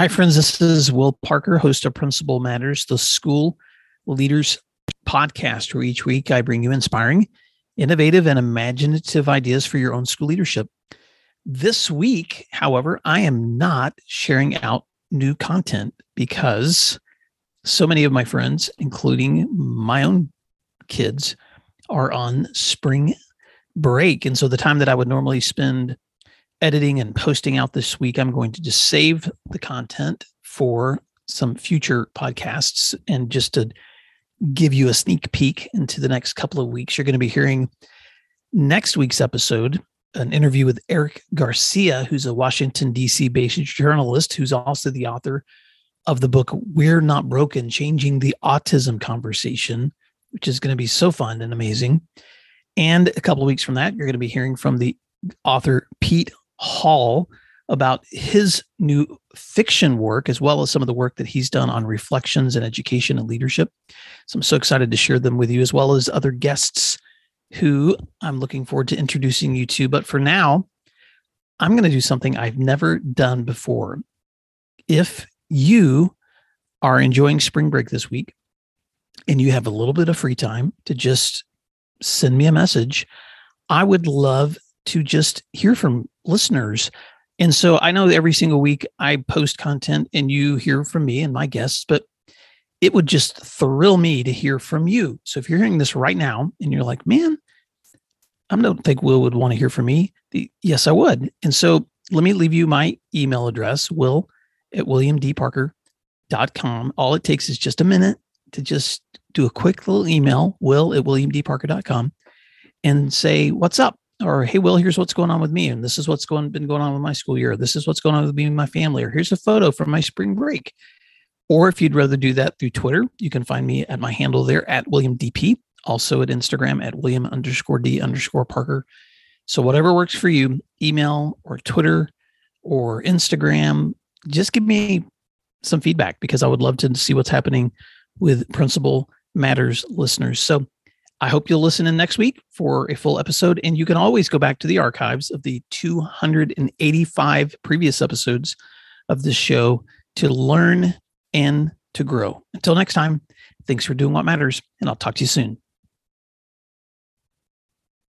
Hi, friends. This is Will Parker, host of Principal Matters, the school leaders podcast, where each week I bring you inspiring, innovative, and imaginative ideas for your own school leadership. This week, however, I am not sharing out new content because so many of my friends, including my own kids, are on spring break. And so the time that I would normally spend editing and posting out this week, I'm going to just save the content for some future podcasts and just to give you a sneak peek into the next couple of weeks. You're going to be hearing next week's episode an interview with Eric Garcia, who's a Washington, D.C. based journalist who's also the author of the book We're Not Broken Changing the Autism Conversation, which is going to be so fun and amazing. And a couple of weeks from that, you're going to be hearing from the author Pete Hall about his new fiction work, as well as some of the work that he's done on reflections and education and leadership. So I'm so excited to share them with you, as well as other guests who I'm looking forward to introducing you to. But for now, I'm going to do something I've never done before. If you are enjoying spring break this week and you have a little bit of free time to just send me a message, I would love to just hear from listeners. And so I know every single week I post content and you hear from me and my guests, but it would just thrill me to hear from you. So if you're hearing this right now and you're like, man, I don't think Will would want to hear from me. Yes, I would. And so let me leave you my email address, will at williamdparker.com. All it takes is just a minute to just do a quick little email, will at williamdparker.com, and say, what's up? Or hey will here's what's going on with me and this is what's going been going on with my school year. This is what's going on with me and my family or here's a photo from my spring break. Or if you'd rather do that through twitter you can find me at my handle there at william dp also at instagram at william underscore d underscore parker. So whatever works for you email or twitter or instagram just give me some feedback because i would love to see what's happening with principal matters listeners. So I hope you'll listen in next week for a full episode. And you can always go back to the archives of the 285 previous episodes of this show to learn and to grow. Until next time, thanks for doing what matters, and I'll talk to you soon.